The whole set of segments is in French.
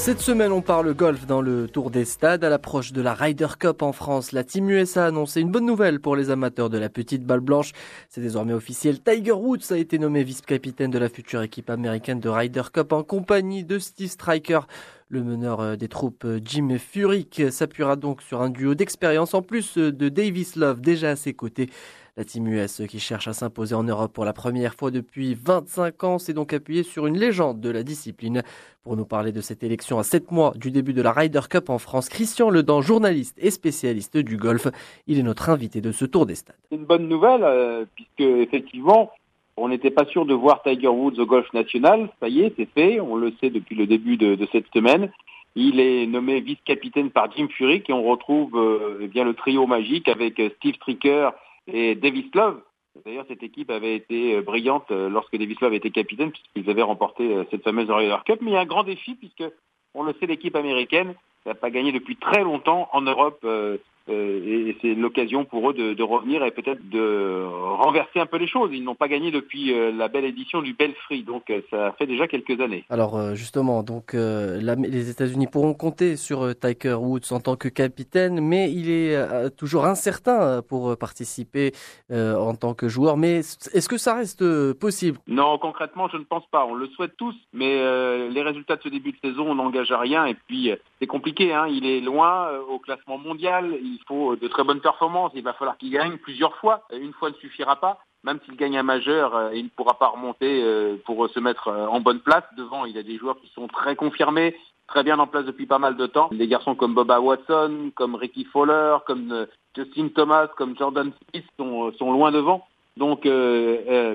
Cette semaine, on parle golf dans le Tour des Stades. À l'approche de la Ryder Cup en France, la Team USA a annoncé une bonne nouvelle pour les amateurs de la petite balle blanche. C'est désormais officiel. Tiger Woods a été nommé vice-capitaine de la future équipe américaine de Ryder Cup en compagnie de Steve Striker. Le meneur euh, des troupes euh, Jim Furyk s'appuiera donc sur un duo d'expérience en plus euh, de Davis Love déjà à ses côtés. La Team US qui cherche à s'imposer en Europe pour la première fois depuis 25 ans s'est donc appuyée sur une légende de la discipline. Pour nous parler de cette élection à 7 mois du début de la Ryder Cup en France, Christian Ledan, journaliste et spécialiste du golf, il est notre invité de ce tour des stades. C'est une bonne nouvelle euh, puisque effectivement on n'était pas sûr de voir Tiger Woods au golf national. Ça y est, c'est fait. On le sait depuis le début de, cette semaine. Il est nommé vice-capitaine par Jim Furyk et on retrouve euh, eh bien le trio magique avec Steve Stricker et Davis Love. D'ailleurs, cette équipe avait été euh, brillante euh, lorsque Davis Love était capitaine, puisqu'ils avaient remporté euh, cette fameuse Ryder Cup. Mais il y a un grand défi, puisque, on le sait, l'équipe américaine n'a pas gagné depuis très longtemps en Europe et c'est l'occasion pour eux de, de revenir et peut-être de renverser un peu les choses. Ils n'ont pas gagné depuis euh, la belle édition du Belfry, donc euh, ça fait déjà quelques années. Alors justement, donc les États-Unis pourront compter sur Tiger Woods en tant que capitaine, mais il est toujours incertain pour participer en tant que joueur. Mais est-ce que ça reste possible? Non, concrètement, je ne pense pas. On le souhaite tous, mais les résultats de ce début de saison n'engagent à rien. Et puis c'est compliqué. Hein. Il est loin au classement mondial. Il il faut de très bonnes performances. Il va falloir qu'il gagne plusieurs fois. Une fois ne suffira pas. Même s'il gagne un majeur, euh, il ne pourra pas remonter euh, pour se mettre euh, en bonne place. Devant, il a des joueurs qui sont très confirmés, très bien en place depuis pas mal de temps. Des garçons comme Boba Watson, comme Ricky Fowler, comme Justin Thomas, comme Jordan Smith sont, sont loin devant. Donc,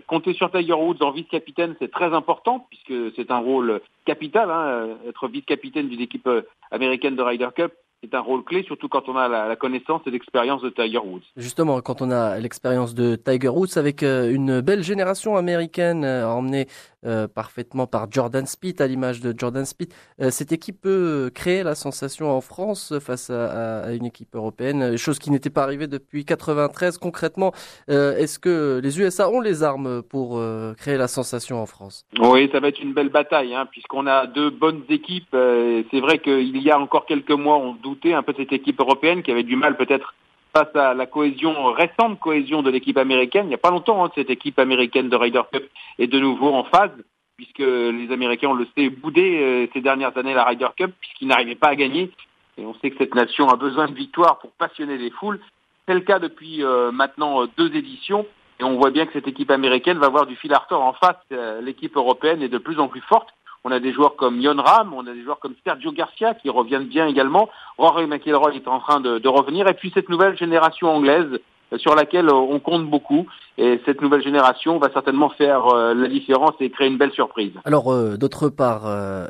compter sur Tiger Woods en vice-capitaine, c'est très important puisque c'est un rôle capital. Hein, être vice-capitaine d'une équipe américaine de Ryder Cup, c'est un rôle clé, surtout quand on a la, connaissance et l'expérience de Tiger Woods. Justement, quand on a l'expérience de Tiger Woods avec euh, une belle génération américaine euh, emmenée euh, parfaitement par Jordan Speed, à l'image de Jordan Speed, cette équipe peut créer la sensation en France face à, une équipe européenne, chose qui n'était pas arrivée depuis 93. Concrètement, est-ce que les USA ont les armes pour créer la sensation en France? Oui, ça va être une belle bataille, hein, puisqu'on a deux bonnes équipes. c'est vrai qu'il y a encore quelques mois, on doute un peu de cette équipe européenne qui avait du mal peut-être face à la cohésion, récente cohésion de l'équipe américaine. Il n'y a pas longtemps, hein, cette équipe américaine de Ryder Cup est de nouveau en phase, puisque les Américains, on le sait, boudé euh, ces dernières années la Ryder Cup, puisqu'ils n'arrivaient pas à gagner. Et on sait que cette nation a besoin de victoires pour passionner les foules. C'est le cas depuis euh, maintenant euh, deux éditions. Et on voit bien que cette équipe américaine va avoir du fil à retordre en face. L'équipe européenne est de plus en plus forte. On a des joueurs comme Yon Ram, on a des joueurs comme Sergio Garcia qui reviennent bien également. Rory McIlroy est en train de, revenir. Et puis cette nouvelle génération anglaise euh, sur laquelle euh, on compte beaucoup. Et cette nouvelle génération va certainement faire euh, la différence et créer une belle surprise. Alors, d'autre part,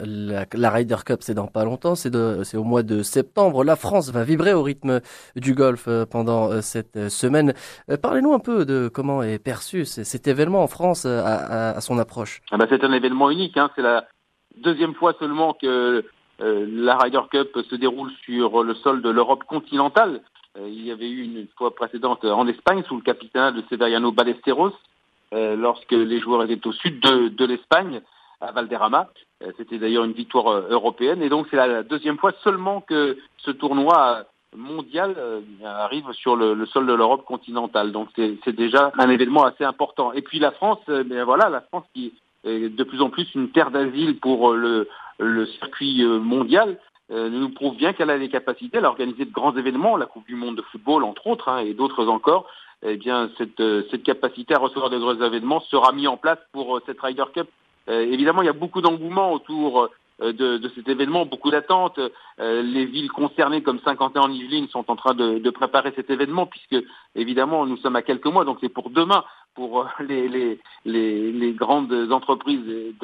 la, Ryder Cup, c'est dans pas longtemps, c'est au mois de septembre. La France va vibrer au rythme du golf pendant cette semaine. Parlez-nous un peu de comment est perçu cet événement en France à, son approche. Ah bah, c'est un événement unique. Hein. C'est la deuxième fois seulement que euh, la Ryder Cup se déroule sur le sol de l'Europe continentale. Euh, il y avait eu une fois précédente en Espagne sous le capitaine de Severiano Ballesteros, euh, lorsque les joueurs étaient au sud de, de l'Espagne, à Valderrama. C'était d'ailleurs une victoire européenne. Et donc c'est la deuxième fois seulement que ce tournoi mondial arrive sur le, le sol de l'Europe continentale. Donc c'est déjà un événement assez important. Et puis la France, ben voilà, la France qui de plus en plus une terre d'asile pour euh, le, circuit euh, mondial, euh, nous prouve bien qu'elle a les capacités à organiser de grands événements, la Coupe du Monde de football entre autres, hein, et d'autres encore. Eh bien, cette, cette capacité à recevoir de grands événements sera mise en place pour cette Ryder Cup. évidemment, il y a beaucoup d'engouement autour de, de, cet événement, beaucoup d'attentes. les villes concernées comme Saint-Quentin en Yvelines sont en train de, de, préparer cet événement puisque évidemment nous sommes à quelques mois, donc c'est pour demain pour euh, les, les, les, grandes entreprises de,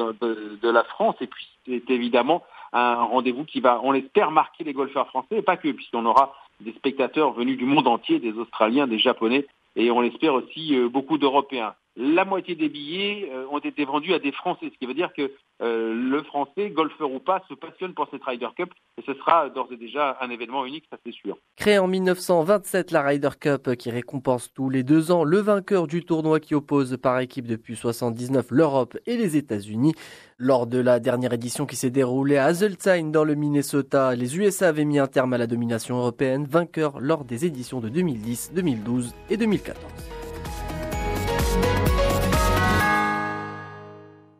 de, la France. Et puis, c'est évidemment un rendez-vous qui va, on l'espère, marquer les golfeurs français, et pas que, puisqu'on aura des spectateurs venus du monde entier, des Australiens, des Japonais, et on l'espère aussi euh, beaucoup d'Européens. La moitié des billets euh, ont été vendus à des Français, ce qui veut dire que euh, le Français, golfeur ou pas, se passionne pour cette Ryder Cup et ce sera d'ores et déjà un événement unique, ça c'est sûr. Créée en 1927, la Ryder Cup qui récompense tous les deux ans le vainqueur du tournoi qui oppose par équipe depuis 79 l'Europe et les États-Unis. Lors de la dernière édition qui s'est déroulée à Hazeltine dans le Minnesota, les USA avaient mis un terme à la domination européenne, vainqueur lors des éditions de 2010, 2012 et 2014.